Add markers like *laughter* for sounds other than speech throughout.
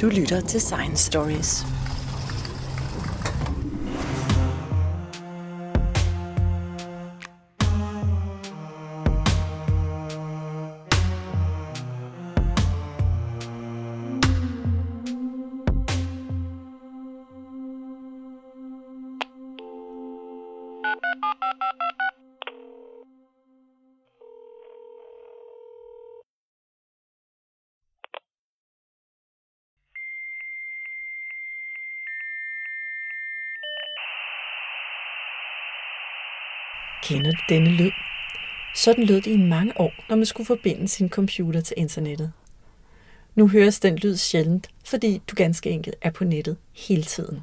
Du lytter til Science Stories. Kender du denne lyd? Sådan lød det i mange år, når man skulle forbinde sin computer til internettet. Nu høres den lyd sjældent, fordi du ganske enkelt er på nettet hele tiden.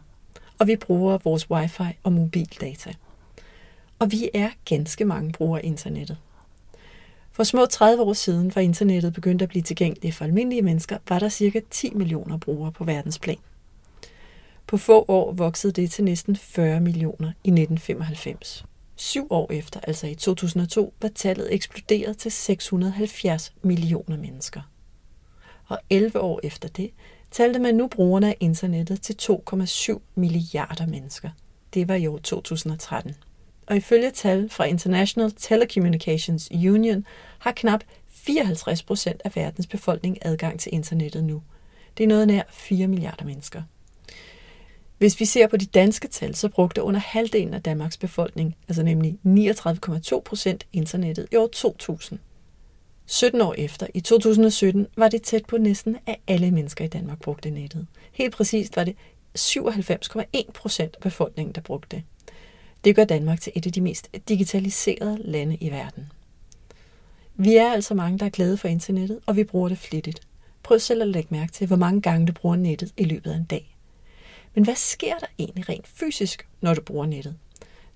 Og vi bruger vores wifi og mobildata. Og vi er ganske mange brugere af internettet. For små 30 år siden, var internettet begyndt at blive tilgængeligt for almindelige mennesker, var der ca. 10 millioner brugere på verdensplan. På få år voksede det til næsten 40 millioner i 1995. Syv år efter, altså i 2002, var tallet eksploderet til 670 millioner mennesker. Og 11 år efter det, talte man nu brugerne af internettet til 2,7 milliarder mennesker. Det var i år 2013. Og ifølge tal fra International Telecommunications Union har knap 54 procent af verdens befolkning adgang til internettet nu. Det er noget nær 4 milliarder mennesker. Hvis vi ser på de danske tal, så brugte under halvdelen af Danmarks befolkning, altså nemlig 39,2 procent, internettet i år 2000. 17 år efter, i 2017, var det tæt på næsten af alle mennesker i Danmark brugte nettet. Helt præcist var det 97,1 procent af befolkningen, der brugte det. Det gør Danmark til et af de mest digitaliserede lande i verden. Vi er altså mange, der er glade for internettet, og vi bruger det flittigt. Prøv selv at lægge mærke til, hvor mange gange du bruger nettet i løbet af en dag. Men hvad sker der egentlig rent fysisk, når du bruger nettet?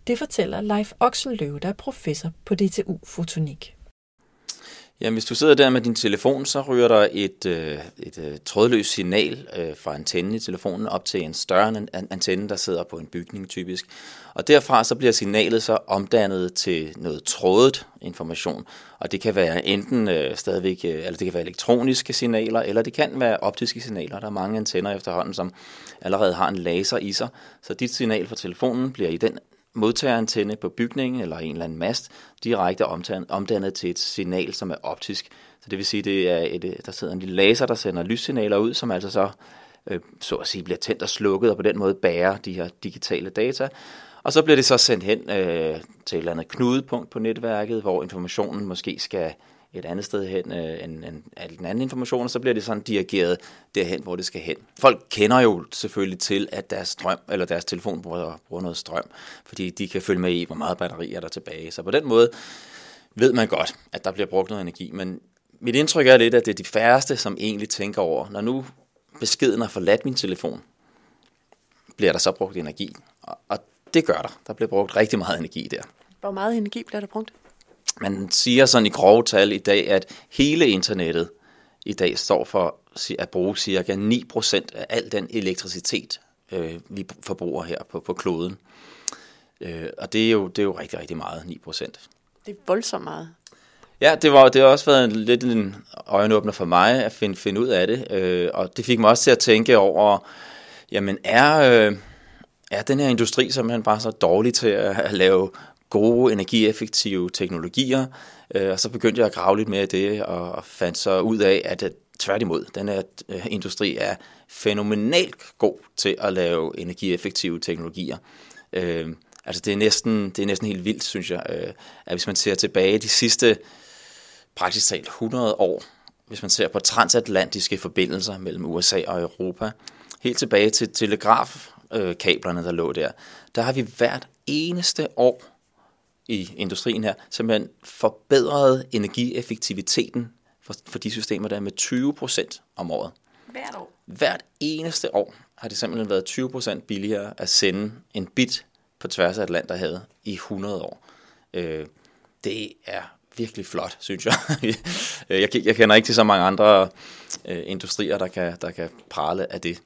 Det fortæller Leif Oxenløve, der er professor på DTU Fotonik. Jamen, hvis du sidder der med din telefon, så ryger der et, øh, et, øh, trådløst signal øh, fra antennen i telefonen op til en større antenne, der sidder på en bygning typisk. Og derfra så bliver signalet så omdannet til noget trådet information. Og det kan være enten øh, stadigvæk, øh, eller det kan være elektroniske signaler, eller det kan være optiske signaler. Der er mange antenner efterhånden, som allerede har en laser i sig. Så dit signal fra telefonen bliver i den modtagerantenne på bygningen eller en eller anden mast direkte omdannet til et signal, som er optisk. Så det vil sige, det er et, øh, der sidder en lille laser, der sender lyssignaler ud, som altså så, øh, så at sige, bliver tændt og slukket, og på den måde bærer de her digitale data. Og så bliver det så sendt hen øh, til et eller andet knudepunkt på netværket, hvor informationen måske skal et andet sted hen øh, en, en, en anden information, og så bliver det sådan dirigeret derhen, hvor det skal hen. Folk kender jo selvfølgelig til, at deres strøm, eller deres telefon bruger, bruger noget strøm, fordi de kan følge med i, hvor meget batteri er der tilbage. Så på den måde ved man godt, at der bliver brugt noget energi, men mit indtryk er lidt, at det er de færreste, som egentlig tænker over, når nu beskeden har forladt min telefon, bliver der så brugt energi. Og, og det gør der. Der bliver brugt rigtig meget energi der. Hvor meget energi bliver der brugt? Man siger sådan i grove tal i dag, at hele internettet i dag står for at bruge cirka 9% af al den elektricitet, øh, vi forbruger her på, på kloden. Øh, og det er, jo, det er jo rigtig, rigtig meget, 9%. Det er voldsomt meget. Ja, det, var, det har også været en, lidt en øjenåbner for mig at finde, finde ud af det, øh, og det fik mig også til at tænke over, jamen er, øh, er den her industri simpelthen bare så dårlig til at, at lave gode, energieffektive teknologier, øh, og så begyndte jeg at grave lidt mere i det, og fandt så ud af, at tværtimod, den her øh, industri er fænomenalt god til at lave energieffektive teknologier. Øh, altså det er, næsten, det er næsten helt vildt, synes jeg, øh, at hvis man ser tilbage de sidste praktisk talt 100 år, hvis man ser på transatlantiske forbindelser mellem USA og Europa, helt tilbage til telegrafkablerne, der lå der, der har vi hvert eneste år i industrien her, simpelthen forbedret energieffektiviteten for, for de systemer der med 20 procent om året. Hvert år? Hvert eneste år har det simpelthen været 20 procent billigere at sende en bit på tværs af Atlanterhavet i 100 år. Øh, det er virkelig flot, synes jeg. *laughs* jeg. Jeg kender ikke til så mange andre øh, industrier, der kan, der kan prale af det.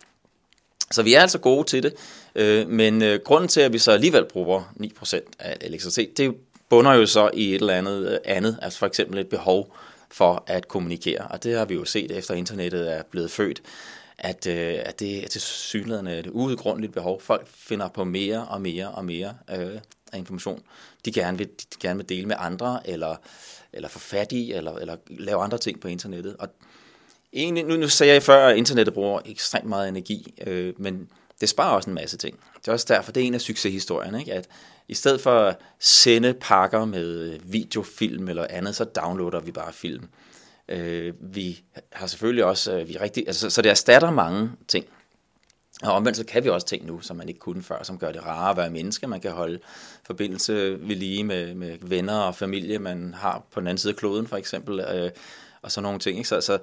Så vi er altså gode til det, øh, men øh, grunden til, at vi så alligevel bruger 9% af elektricitet, det bunder jo så i et eller andet øh, andet, altså for eksempel et behov for at kommunikere. Og det har vi jo set efter internettet er blevet født, at, øh, at det er til synligheden et uudgrundeligt behov. Folk finder på mere og mere og mere øh, af information, de gerne vil, de gerne vil dele med andre, eller, eller få fat i, eller, eller lave andre ting på internettet. Og egentlig, nu, nu sagde jeg før, at internettet bruger ekstremt meget energi, øh, men det sparer også en masse ting. Det er også derfor, det er en af succeshistorierne, ikke? at i stedet for at sende pakker med øh, videofilm eller andet, så downloader vi bare film. Øh, vi har selvfølgelig også, øh, vi rigtig, altså, så det erstatter mange ting. Og omvendt så kan vi også ting nu, som man ikke kunne før, som gør det rarere at være menneske. Man kan holde forbindelse ved lige med, med venner og familie, man har på den anden side af kloden for eksempel, øh, og sådan nogle ting. Ikke? Så, så,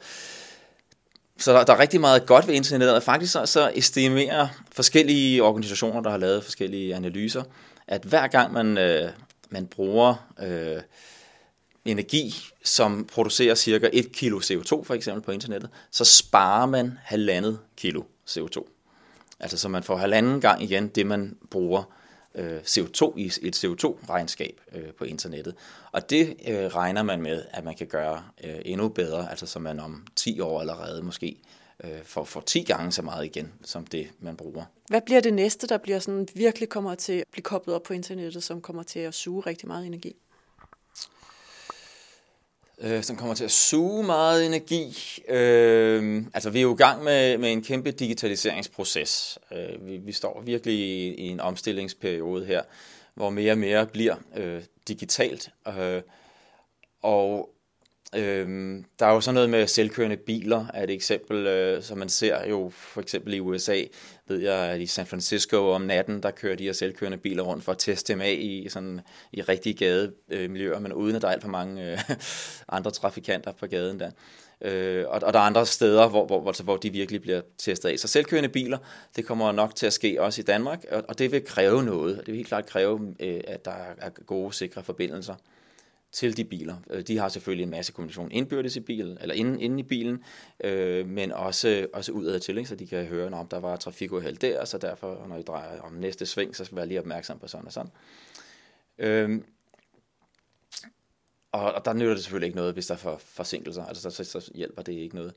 så der, der er rigtig meget godt ved internettet, og faktisk så, så estimerer forskellige organisationer, der har lavet forskellige analyser, at hver gang man, øh, man bruger øh, energi, som producerer cirka 1 kilo CO2 for eksempel på internettet, så sparer man halvandet kilo CO2. Altså så man får halvanden gang igen det, man bruger øh, CO2 i et CO2-regnskab øh, på internettet. Og det øh, regner man med, at man kan gøre øh, endnu bedre, altså så man om 10 år allerede måske øh, får, får 10 gange så meget igen, som det man bruger. Hvad bliver det næste, der bliver sådan virkelig kommer til at blive koblet op på internettet, som kommer til at suge rigtig meget energi? Øh, som kommer til at suge meget energi. Øh, altså, vi er jo i gang med, med en kæmpe digitaliseringsproces. Øh, vi, vi står virkelig i, i en omstillingsperiode her, hvor mere og mere bliver øh, digitalt. Øh, og Øhm, der er jo sådan noget med selvkørende biler, er et eksempel, øh, som man ser jo for eksempel i USA, ved jeg, at i San Francisco om natten, der kører de her selvkørende biler rundt for at teste dem af i, sådan, i rigtige gademiljøer, men uden at der er alt for mange øh, *laughs* andre trafikanter på gaden der. Øh, og, og der er andre steder, hvor, hvor, hvor, hvor de virkelig bliver testet af. Så selvkørende biler, det kommer nok til at ske også i Danmark, og, og det vil kræve noget. Det vil helt klart kræve, øh, at der er gode, sikre forbindelser til de biler. Øh, de har selvfølgelig en masse kommunikation indbyrdes i bilen, eller inde, inde i bilen, øh, men også, også udad til, ikke? så de kan høre, om der var trafikuheld der, så derfor, når I drejer om næste sving, så skal vi være lige opmærksom på sådan og sådan. Øh, og, og der nytter det selvfølgelig ikke noget, hvis der er for forsinkelser, altså så, så, så hjælper det ikke noget.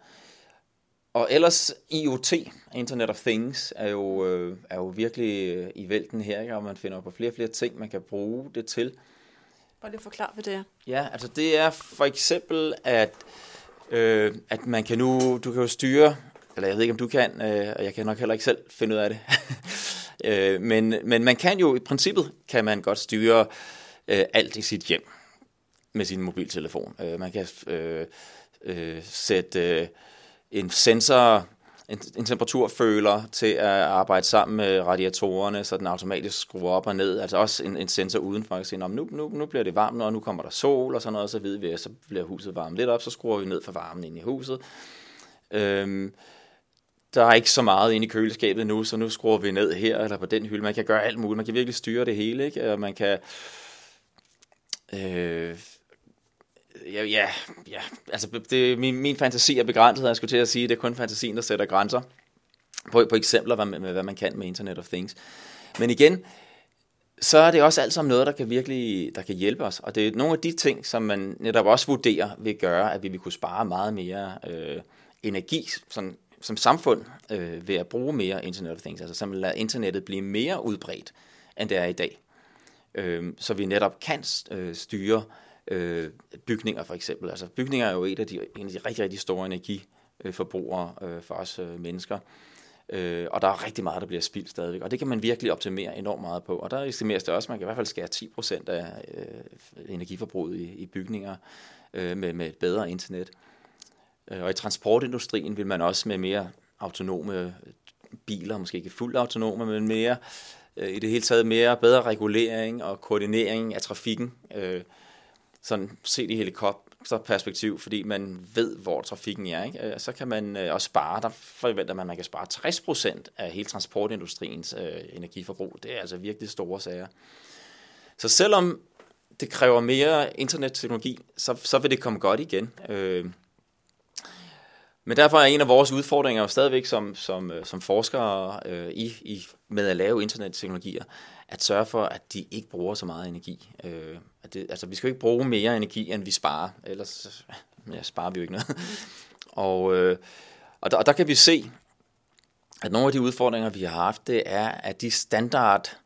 Og ellers IoT, Internet of Things, er jo, øh, er jo virkelig øh, i vælten her, ikke? og man finder på flere og flere ting, man kan bruge det til. Bare lige forklare, hvad det er. Ja, altså det er for eksempel, at, øh, at man kan nu, du kan jo styre, eller jeg ved ikke, om du kan, øh, og jeg kan nok heller ikke selv finde ud af det, *laughs* øh, men, men man kan jo, i princippet kan man godt styre øh, alt i sit hjem med sin mobiltelefon. Øh, man kan øh, øh, sætte øh, en sensor en, en temperaturføler til at arbejde sammen med radiatorerne, så den automatisk skruer op og ned. Altså også en, en sensor udenfor, at sige, nu, nu, nu bliver det varmt, og nu kommer der sol og sådan noget, så ved vi, at så bliver huset varmt lidt op, så skruer vi ned for varmen ind i huset. Øhm, der er ikke så meget inde i køleskabet nu, så nu skruer vi ned her eller på den hylde. Man kan gøre alt muligt. Man kan virkelig styre det hele, ikke? Og man kan... Øh, ja, ja, ja, altså det, min, min fantasi er begrænset, jeg skulle til at sige, det er kun fantasien, der sætter grænser på, på eksempler hvad, med, hvad man kan med Internet of Things. Men igen, så er det også alt sammen noget, der kan virkelig der kan hjælpe os. Og det er nogle af de ting, som man netop også vurderer vil gøre, at vi vil kunne spare meget mere øh, energi sådan, som samfund øh, ved at bruge mere Internet of Things. Altså simpelthen lade internettet blive mere udbredt, end det er i dag. Øh, så vi netop kan øh, styre øh, øh, bygninger for eksempel. Altså bygninger er jo et af de, en af de rigtig, rigtig store energiforbrugere øh, for os øh, mennesker. Øh, og der er rigtig meget, der bliver spildt stadigvæk. Og det kan man virkelig optimere enormt meget på. Og der estimeres det også, at man kan i hvert fald skære 10% af øh, energiforbruget i, i bygninger øh, med, med et bedre internet. Øh, og i transportindustrien vil man også med mere autonome biler, måske ikke fuldt autonome, men mere øh, i det hele taget mere bedre regulering og koordinering af trafikken. Øh, sådan set i helikopterperspektiv, fordi man ved, hvor trafikken er. Ikke? Øh, så kan man øh, også spare, der forventer man, at man kan spare 60% af hele transportindustriens øh, energiforbrug. Det er altså virkelig store sager. Så selvom det kræver mere internetteknologi, så, så vil det komme godt igen. Øh, men derfor er en af vores udfordringer jo stadigvæk som, som, øh, som forskere øh, i, i, med at lave internetteknologier, at sørge for, at de ikke bruger så meget energi. Øh, det, altså, vi skal jo ikke bruge mere energi, end vi sparer, ellers ja, sparer vi jo ikke noget. og, øh, og, der, og der kan vi se, at nogle af de udfordringer, vi har haft, det er, at de standard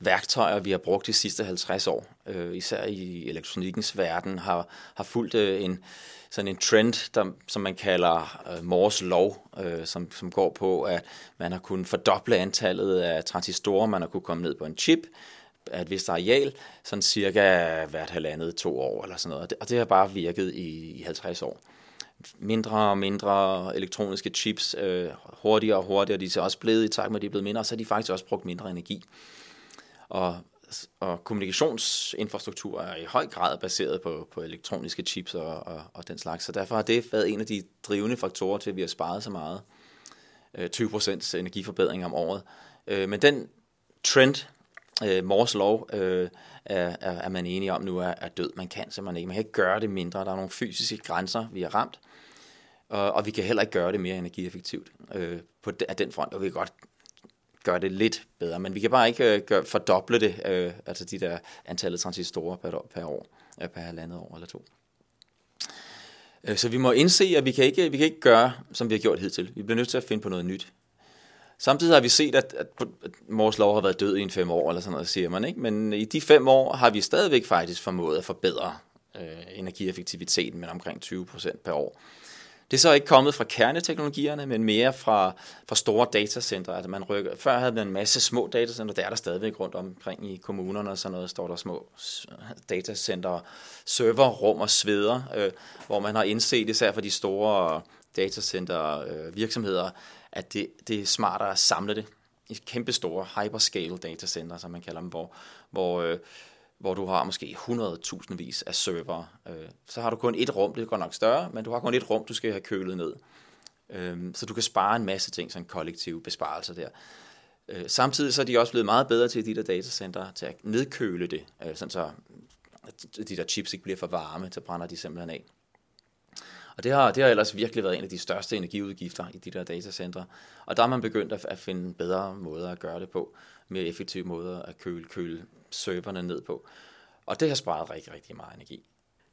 værktøjer, vi har brugt de sidste 50 år, øh, især i elektronikkens verden, har, har fulgt øh, en, sådan en trend, der, som man kalder øh, Moores lov, øh, som, som går på, at man har kunnet fordoble antallet af transistorer, man har kunnet komme ned på en chip, af et vist areal, sådan cirka hvert halvandet to år eller sådan noget. Og det, og det har bare virket i, i 50 år. Mindre og mindre elektroniske chips, øh, hurtigere og hurtigere, de er også blevet i takt med, at de er blevet mindre, så har de faktisk også brugt mindre energi. Og, og kommunikationsinfrastruktur er i høj grad baseret på, på elektroniske chips og, og, og den slags, så derfor har det været en af de drivende faktorer til, at vi har sparet så meget. Øh, 20% energiforbedring om året. Øh, men den trend, øh, Mors lov, øh, er, er, er man enige om nu er, er død. Man kan simpelthen ikke. Man kan ikke gøre det mindre. Der er nogle fysiske grænser, vi har ramt. Og, og vi kan heller ikke gøre det mere energieffektivt øh, på de, af den front. Og vi kan godt gøre det lidt bedre, men vi kan bare ikke øh, gøre, fordoble det, øh, altså de der antallet transistorer per, per år, øh, per halvandet år eller to. Øh, så vi må indse, at vi kan, ikke, vi kan ikke gøre, som vi har gjort hidtil. Vi bliver nødt til at finde på noget nyt. Samtidig har vi set, at, at Mors lov har været død i en fem år, eller sådan noget, siger man. Ikke? Men i de fem år har vi stadigvæk faktisk formået at forbedre øh, energieffektiviteten med omkring 20 procent per år. Det er så ikke kommet fra kerneteknologierne, men mere fra, fra store datacenter. Altså man rykker, før havde man en masse små datacenter, der er der stadigvæk rundt omkring i kommunerne og sådan noget, står der små datacenter, serverrum og sveder, øh, hvor man har indset, især for de store datacenter øh, virksomheder, at det, det er smartere at samle det i kæmpe store hyperscale datacenter, som man kalder dem, hvor, hvor, øh, hvor du har måske 100.000 vis af server. Øh, så har du kun et rum, det går nok større, men du har kun et rum, du skal have kølet ned. Øh, så du kan spare en masse ting, sådan kollektive besparelser der. Øh, samtidig så er de også blevet meget bedre til de der datacenter til at nedkøle det, øh, sådan så de der chips ikke bliver for varme, så brænder de simpelthen af. Og det har, det har ellers virkelig været en af de største energiudgifter i de der datacentre. Og der har man begyndt at, at finde bedre måder at gøre det på, mere effektive måder at køle, køle serverne ned på. Og det har sparet rigtig, rigtig meget energi.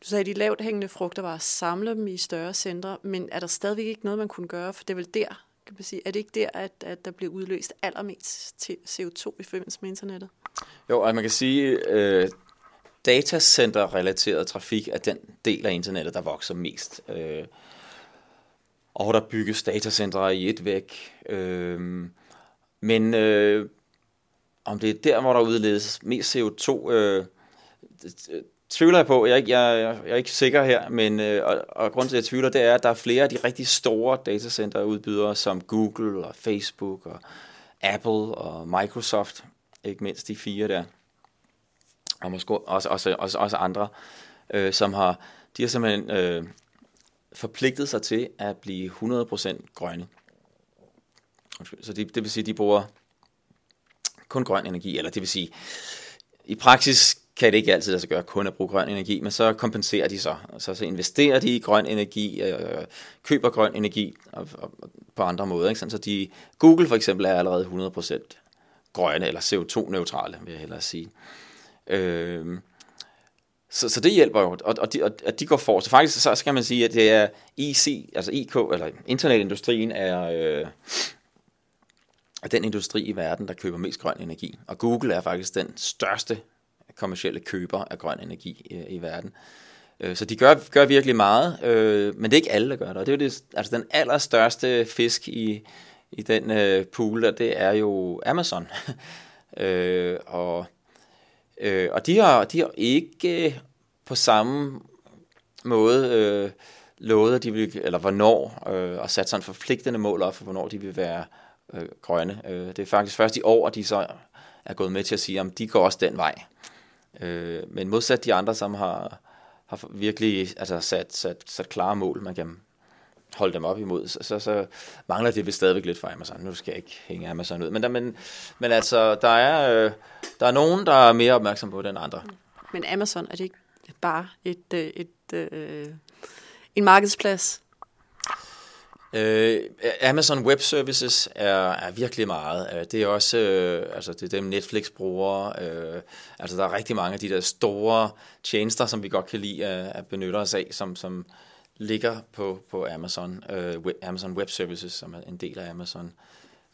Du sagde, at de lavt hængende frugter var at samle dem i større centre, men er der stadigvæk ikke noget, man kunne gøre? For det er vel der, kan man sige, er det ikke der, at, at der bliver udløst allermest til CO2 i forbindelse med internettet? Jo, altså man kan sige, øh, datacenter-relateret trafik er den del af internettet, der vokser mest. Øh, og der bygges datacentre i et væk. Øh, men øh, om det er der, hvor der udledes mest CO2, øh, tvivler jeg på. Jeg er, ikke, jeg, jeg er ikke sikker her, men øh, og, og grunden til, at jeg tvivler, det er, at der er flere af de rigtig store datacenterudbydere, som Google og Facebook og Apple og Microsoft, ikke mindst de fire der, og måske også, også, også, også andre, øh, som har, de har simpelthen øh, forpligtet sig til at blive 100% grønne. Så det, det vil sige, at de bruger kun grøn energi, eller det vil sige, i praksis kan det ikke altid lade sig gøre kun at bruge grøn energi, men så kompenserer de så. Så, så investerer de i grøn energi, øh, køber grøn energi og, og, på andre måder. Ikke? Så de, Google for eksempel er allerede 100% grønne, eller CO2-neutrale, vil jeg hellere sige. Øh, så, så det hjælper jo, og, og, de, og at de går for. Så faktisk så skal man sige, at det er IC, altså IK, eller internetindustrien er, øh, er den industri i verden, der køber mest grøn energi. Og Google er faktisk den største kommercielle køber af grøn energi i, i verden. Øh, så de gør, gør virkelig meget, øh, men det er ikke alle, der gør det. Og det er jo det, altså den allerstørste fisk i, i den øh, pool, der, det er jo Amazon. *laughs* øh, og Øh, og de har, de har ikke øh, på samme måde øh, lovet, at de vil, eller hvornår, øh, og sat sådan forpligtende mål op for, hvornår de vil være øh, grønne. Øh, det er faktisk først i år, at de så er gået med til at sige, at de går også den vej. Øh, men modsat de andre, som har, har virkelig altså, sat, sat, sat klare mål, man kan holde dem op imod, så, så, så mangler det vel stadigvæk lidt for Amazon. Nu skal jeg ikke hænge Amazon ud. Men, der, men, men altså, der er, øh, der er nogen, der er mere opmærksom på det end andre. Men Amazon, er det ikke bare et, øh, et, et, øh, en markedsplads? Øh, Amazon Web Services er, er virkelig meget. Øh, det er også øh, altså det er dem Netflix bruger. Øh, altså der er rigtig mange af de der store tjenester, som vi godt kan lide at, at benytte os af, som, som, ligger på, på Amazon, øh, Amazon Web Services, som er en del af Amazon.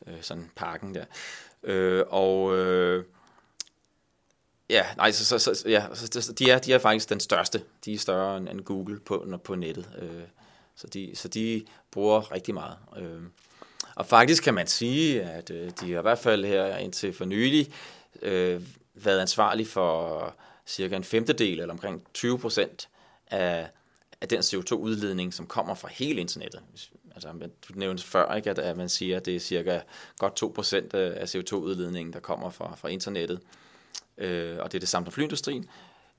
øh, sådan pakken der. Øh, og øh, ja, nej, så, så, så, ja, så de, er, de er faktisk den største. De er større end Google på, på nettet. Øh, så, de, så de bruger rigtig meget. Øh, og faktisk kan man sige, at øh, de har i hvert fald her indtil for nylig øh, været ansvarlige for cirka en femtedel, eller omkring 20 procent af, af den CO2-udledning, som kommer fra hele internettet. Altså, du nævnte før, ikke, at, man siger, at det er cirka godt 2 procent af CO2-udledningen, der kommer fra, fra internettet. Øh, og det er det samme for flyindustrien.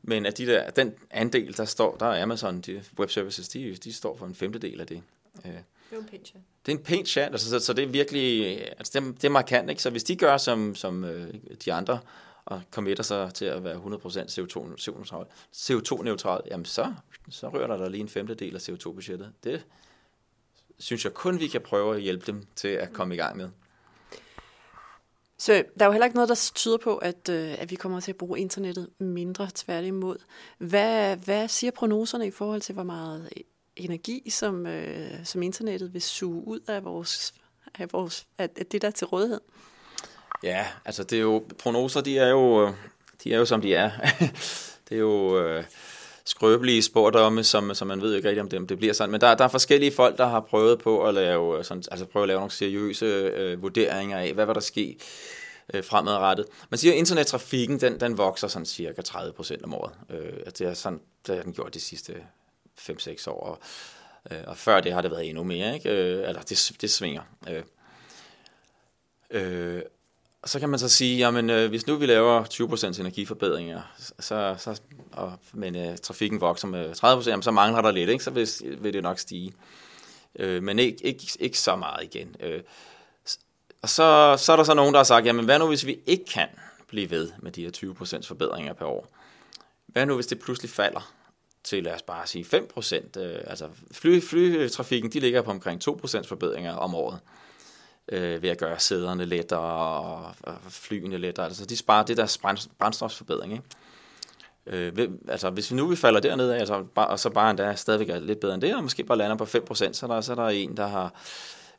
Men at de der, den andel, der står, der er Amazon, de web services, de, de står for en femtedel af det. Øh, det er en pæn chat. Det er en pæn chat, altså, så, så det er virkelig, altså det, det er markant, ikke? Så hvis de gør som, som øh, de andre, og committer sig til at være 100% CO2-neutral, CO2 jamen så, så rører der, der lige en femtedel af CO2-budgettet. Det synes jeg kun, vi kan prøve at hjælpe dem til at komme i gang med. Så der er jo heller ikke noget, der tyder på, at, øh, at vi kommer til at bruge internettet mindre tværtimod. Hvad, hvad siger prognoserne i forhold til, hvor meget energi, som, øh, som internettet vil suge ud af, vores, af, vores, af det, der er til rådighed? Ja, altså det er jo, prognoser, de er jo, de er jo som de er. *laughs* det er jo øh, skrøbelige spordomme, som, som man ved ikke rigtig, om det, det bliver sådan. Men der, der er forskellige folk, der har prøvet på at lave, øh, sådan, altså prøve at lave nogle seriøse øh, vurderinger af, hvad var der ske øh, fremadrettet. Man siger, at internettrafikken, den, den vokser sådan cirka 30 procent om året. Øh, det, er sådan, det har den gjort de sidste 5-6 år. Og, øh, og før det har det været endnu mere, ikke? Øh, eller det, det svinger. Øh, øh, og så kan man så sige, jamen øh, hvis nu vi laver 20% energiforbedringer, så, så, og, men øh, trafikken vokser med 30%, jamen, så mangler der lidt, ikke? så vil, vil det nok stige. Øh, men ikke, ikke, ikke så meget igen. Øh, og så, så er der så nogen, der har sagt, jamen hvad nu hvis vi ikke kan blive ved med de her 20% forbedringer per år? Hvad nu hvis det pludselig falder til, lad os bare sige 5%? Øh, altså fly, flytrafikken, de ligger på omkring 2% forbedringer om året øh, øh, ved at gøre sæderne lettere og, og flyene lettere. Altså de sparer det der brændstofsforbedring. Ikke? Øh, ved, altså hvis vi nu vi falder derned af, altså, bare, og så bare endda stadigvæk er lidt bedre end det, og måske bare lander på 5%, så der, så er der en, der har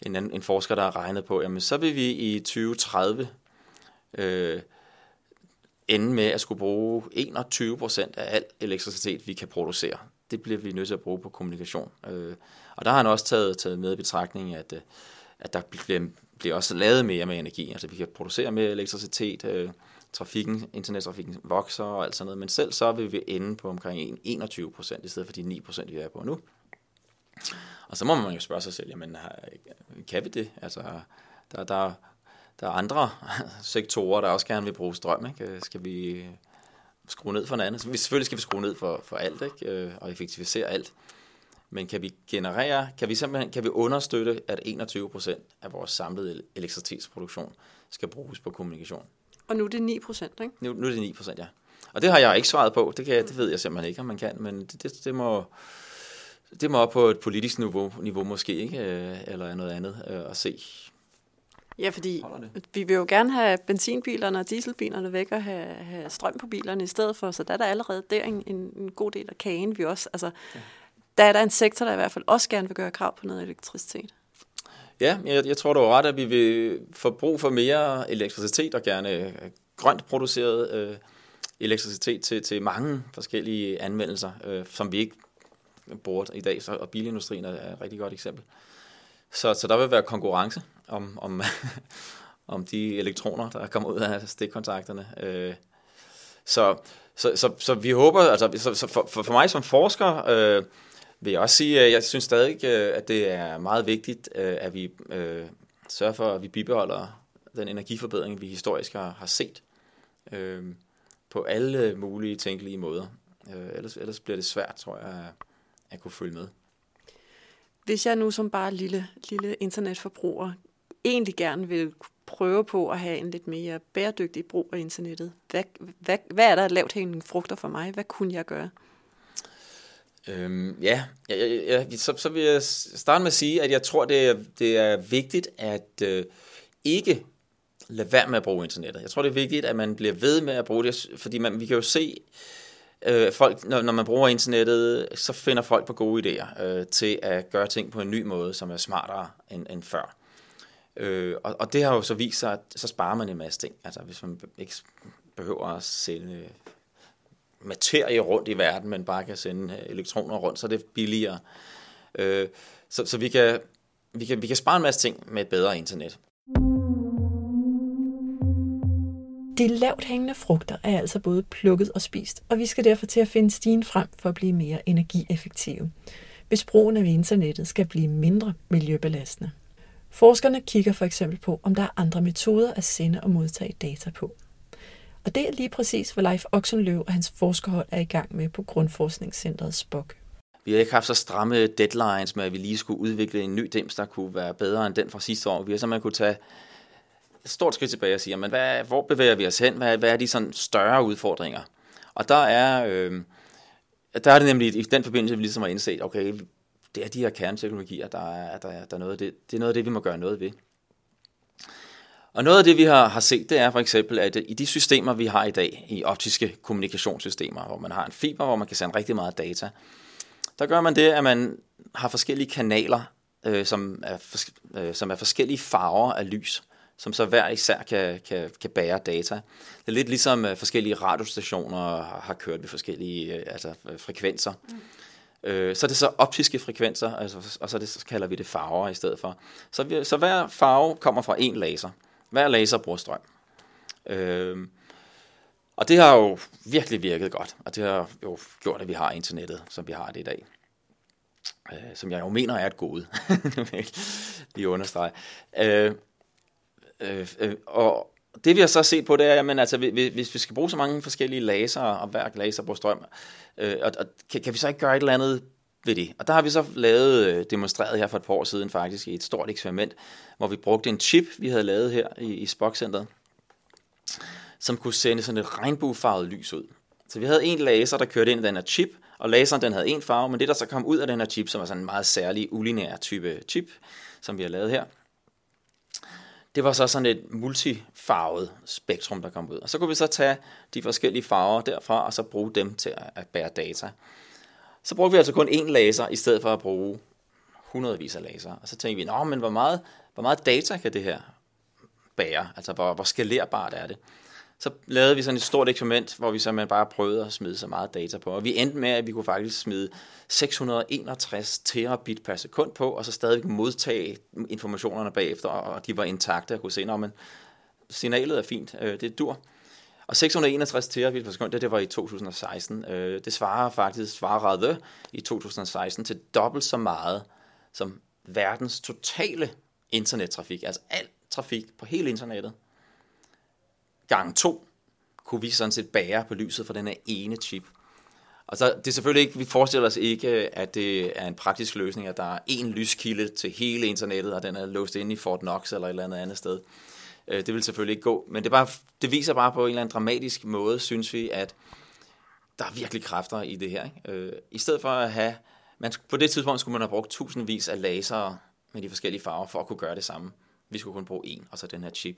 en, anden, en forsker, der har regnet på, jamen så vil vi i 2030 øh, ende med at skulle bruge 21% af al elektricitet, vi kan producere. Det bliver vi nødt til at bruge på kommunikation. Øh, og der har han også taget, taget med i betragtning, at, øh, at der bliver, bliver også lavet mere med energi. Altså vi kan producere mere elektricitet, øh, trafikken, internettrafikken vokser og alt sådan noget, men selv så vil vi ende på omkring 21 procent, i stedet for de 9 procent, vi er på nu. Og så må man jo spørge sig selv, jamen, kan vi det? Altså, der, der, der er andre *laughs* sektorer, der også gerne vil bruge strøm. Ikke? Skal vi skrue ned for en anden? Selvfølgelig skal vi skrue ned for, for alt ikke? Øh, og effektivisere alt. Men kan vi generere, kan vi simpelthen kan vi understøtte, at 21 procent af vores samlede elektricitetsproduktion skal bruges på kommunikation? Og nu er det 9 procent, ikke? Nu, nu er det 9 procent, ja. Og det har jeg ikke svaret på. Det, kan det ved jeg simpelthen ikke, om man kan. Men det, det, det må det må op på et politisk niveau, niveau måske, ikke? Øh, eller noget andet øh, at se. Ja, fordi vi vil jo gerne have benzinbilerne og dieselbilerne væk og have, have strøm på bilerne i stedet for, så der er der allerede der en, en god del af kagen, vi også, altså, ja der er der en sektor, der i hvert fald også gerne vil gøre krav på noget elektricitet. Ja, jeg, jeg tror, du har ret, at vi vil få brug for mere elektricitet og gerne øh, grønt produceret øh, elektricitet til, til mange forskellige anvendelser, øh, som vi ikke bruger i dag, så, og bilindustrien er et rigtig godt eksempel. Så, så der vil være konkurrence om, om, *laughs* om de elektroner, der kommer ud af stikkontakterne. Øh, så, så, så, så vi håber, altså så, så for, for mig som forsker, øh, vil jeg også sige, at jeg synes stadig, øh, at det er meget vigtigt, øh, at vi øh, sørger for, at vi bibeholder den energiforbedring, vi historisk har, set på alle mulige tænkelige måder. Ellers, ellers bliver det svært, tror jeg, at kunne følge med. Hvis jeg nu som bare lille, lille internetforbruger egentlig gerne vil prøve på at have en lidt mere bæredygtig brug af internettet, hvad, hvad, hvad er der lavt hængende frugter for mig? Hvad kunne jeg gøre? Øhm, ja, ja, ja, ja så, så vil jeg starte med at sige, at jeg tror, det er, det er vigtigt at øh, ikke lade være med at bruge internettet. Jeg tror, det er vigtigt, at man bliver ved med at bruge det, fordi man, vi kan jo se, øh, folk, når, når man bruger internettet, så finder folk på gode idéer øh, til at gøre ting på en ny måde, som er smartere end, end før. Øh, og, og det har jo så vist sig, at så sparer man en masse ting. Altså hvis man ikke behøver at sende materie rundt i verden, men bare kan sende øh, elektroner rundt, så er det billigere. Øh, så, så vi kan, vi, kan, vi kan spare en masse ting med et bedre internet. De lavt hængende frugter er altså både plukket og spist, og vi skal derfor til at finde stigen frem for at blive mere energieffektive, hvis brugen af internettet skal blive mindre miljøbelastende. Forskerne kigger for eksempel på, om der er andre metoder at sende og modtage data på. Og det er lige præcis, hvad Leif Oxenløv og hans forskerhold er i gang med på Grundforskningscentret Spok. Vi har ikke haft så stramme deadlines med, at vi lige skulle udvikle en ny dims, der kunne være bedre end den fra sidste år. Vi har simpelthen kunne tage et stort skridt tilbage og sige, men hvad, hvor bevæger vi os hen? Hvad, hvad er de sådan større udfordringer? Og der er, øh, der er det nemlig i den forbindelse, vi ligesom har indset, okay, det er de her kerneteknologier, der er, der er, der er noget af det, det er noget af det, vi må gøre noget ved. Og noget af det, vi har, har set, det er for eksempel, at i de systemer, vi har i dag, i optiske kommunikationssystemer, hvor man har en fiber, hvor man kan sende rigtig meget data, der gør man det, at man har forskellige kanaler, øh, som, er, øh, som er forskellige farver af lys, som så hver især kan, kan, kan bære data. Det er lidt ligesom øh, forskellige radiostationer har, har kørt ved forskellige øh, altså, frekvenser. Mm. Øh, så er det så optiske frekvenser, altså, og så, det, så kalder vi det farver i stedet for. Så, vi, så hver farve kommer fra en laser. Hver laser bruger strøm. Øh, og det har jo virkelig virket godt, og det har jo gjort, at vi har internettet, som vi har det i dag. Øh, som jeg jo mener er et gode, *laughs* lige understrege. Øh, øh, øh, og det vi har så set på, det er, at altså, hvis vi skal bruge så mange forskellige laser, og hver laser bruger strøm, øh, og, og kan, kan vi så ikke gøre et eller andet ved det? Og der har vi så lavet, øh, demonstreret her for et par år siden faktisk, i et stort eksperiment, hvor vi brugte en chip, vi havde lavet her i, i spock som kunne sende sådan et regnbuefarvet lys ud. Så vi havde en laser, der kørte ind i den her chip, og laseren den havde en farve, men det der så kom ud af den her chip, som var sådan en meget særlig ulinær type chip, som vi har lavet her, det var så sådan et multifarvet spektrum, der kom ud. Og så kunne vi så tage de forskellige farver derfra, og så bruge dem til at bære data. Så brugte vi altså kun én laser, i stedet for at bruge hundredvis af laser. Og så tænkte vi, Nå, men hvor meget, hvor meget data kan det her bære? Altså, hvor, hvor skalerbart er det? Så lavede vi sådan et stort eksperiment, hvor vi simpelthen bare prøvede at smide så meget data på. Og vi endte med, at vi kunne faktisk smide 661 terabit per sekund på, og så stadig modtage informationerne bagefter, og de var intakte og kunne se, at signalet er fint, øh, det er dur. Og 661 terabit per sekund, det, det var i 2016. Øh, det svarer faktisk, svarede i 2016 til dobbelt så meget som verdens totale internettrafik, altså al trafik på hele internettet gang to kunne vi sådan set bære på lyset fra den her ene chip. Og så det er selvfølgelig ikke, vi forestiller os ikke, at det er en praktisk løsning, at der er én lyskilde til hele internettet, og den er låst inde i Fort Knox eller et eller andet andet sted. Øh, det vil selvfølgelig ikke gå, men det, bare, det viser bare på en eller anden dramatisk måde, synes vi, at der er virkelig kræfter i det her. Ikke? Øh, I stedet for at have, man, på det tidspunkt skulle man have brugt tusindvis af lasere med de forskellige farver for at kunne gøre det samme. Vi skulle kun bruge en, og så den her chip.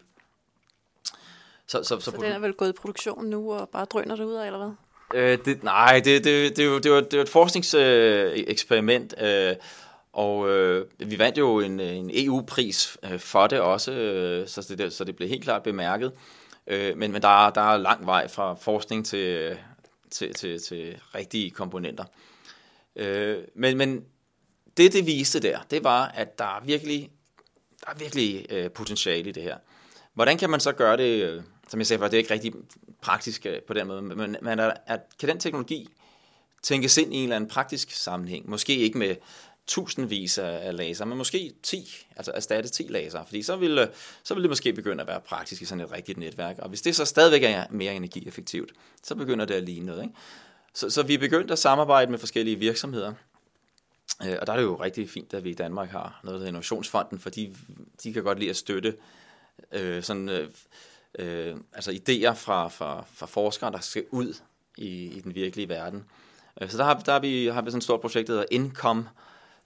Så, så, så, så den er vel gået i produktion nu og bare drøner det ud af, eller hvad? Øh, det, nej, det, det, det, det, var, det var et forskningseksperiment, øh, og øh, vi vandt jo en, en EU-pris øh, for det også, øh, så, det, så det blev helt klart bemærket. Øh, men men der, der er lang vej fra forskning til, til, til, til rigtige komponenter. Øh, men, men det, det viste der, det var, at der er virkelig, der er virkelig øh, potentiale i det her. Hvordan kan man så gøre det øh, som jeg sagde før, det er ikke rigtig praktisk øh, på den måde, men, men er, er, kan den teknologi tænkes ind i en eller anden praktisk sammenhæng? Måske ikke med tusindvis af laser, men måske 10, altså erstatte 10 laser, fordi så vil, så vil det måske begynde at være praktisk i sådan et rigtigt netværk, og hvis det så stadigvæk er mere energieffektivt, så begynder det at ligne noget. Ikke? Så, så vi er begyndt at samarbejde med forskellige virksomheder, øh, og der er det jo rigtig fint, at vi i Danmark har noget, der hedder Innovationsfonden, fordi de kan godt lide at støtte øh, sådan, øh, øh, altså idéer fra, fra, fra forskere, der skal ud i, i den virkelige verden. Øh, så der har, der har vi, har vi sådan et stort projekt, der hedder Income, øh,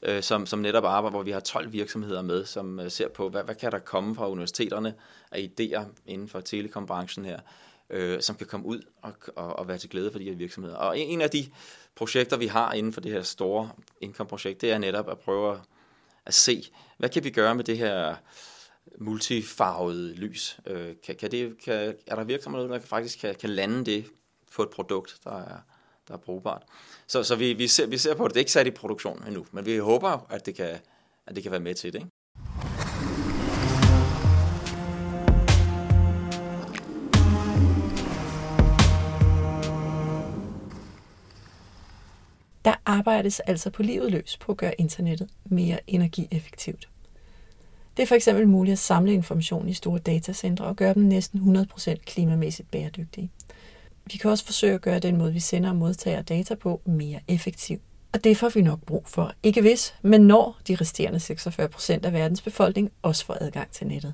Øh, som, som netop arbejder, hvor vi har 12 virksomheder med, som øh, ser på, hvad, hvad kan der komme fra universiteterne af idéer inden for telekombranchen her, øh, som kan komme ud og, og, og være til glæde for de her virksomheder. Og en, en af de projekter, vi har inden for det her store Income-projekt, det er netop at prøve at, at se, hvad kan vi gøre med det her multifarvede lys. Øh, kan, kan det, kan, er der virksomheder, der faktisk kan, kan lande det på et produkt, der er, der er brugbart? Så, så vi, vi, ser, vi ser på det. Det er ikke sat i produktion endnu, men vi håber, at det kan, at det kan være med til det. Ikke? Der arbejdes altså på livet løs på at gøre internettet mere energieffektivt. Det er for eksempel muligt at samle information i store datacentre og gøre dem næsten 100% klimamæssigt bæredygtige. Vi kan også forsøge at gøre den måde, vi sender og modtager data på, mere effektiv. Og det får vi nok brug for. Ikke hvis, men når de resterende 46% af verdens befolkning også får adgang til nettet.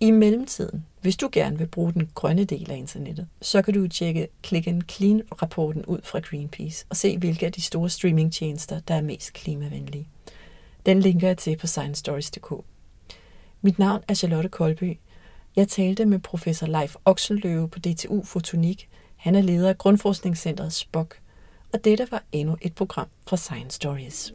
I mellemtiden, hvis du gerne vil bruge den grønne del af internettet, så kan du tjekke Click and Clean-rapporten ud fra Greenpeace og se, hvilke af de store streamingtjenester, der er mest klimavenlige. Den linker jeg til på sciencestories.dk. Mit navn er Charlotte Kolby. Jeg talte med professor Leif Oxenløve på DTU Fotonik. Han er leder af Grundforskningscentret SPOK. Og dette var endnu et program fra Science Stories.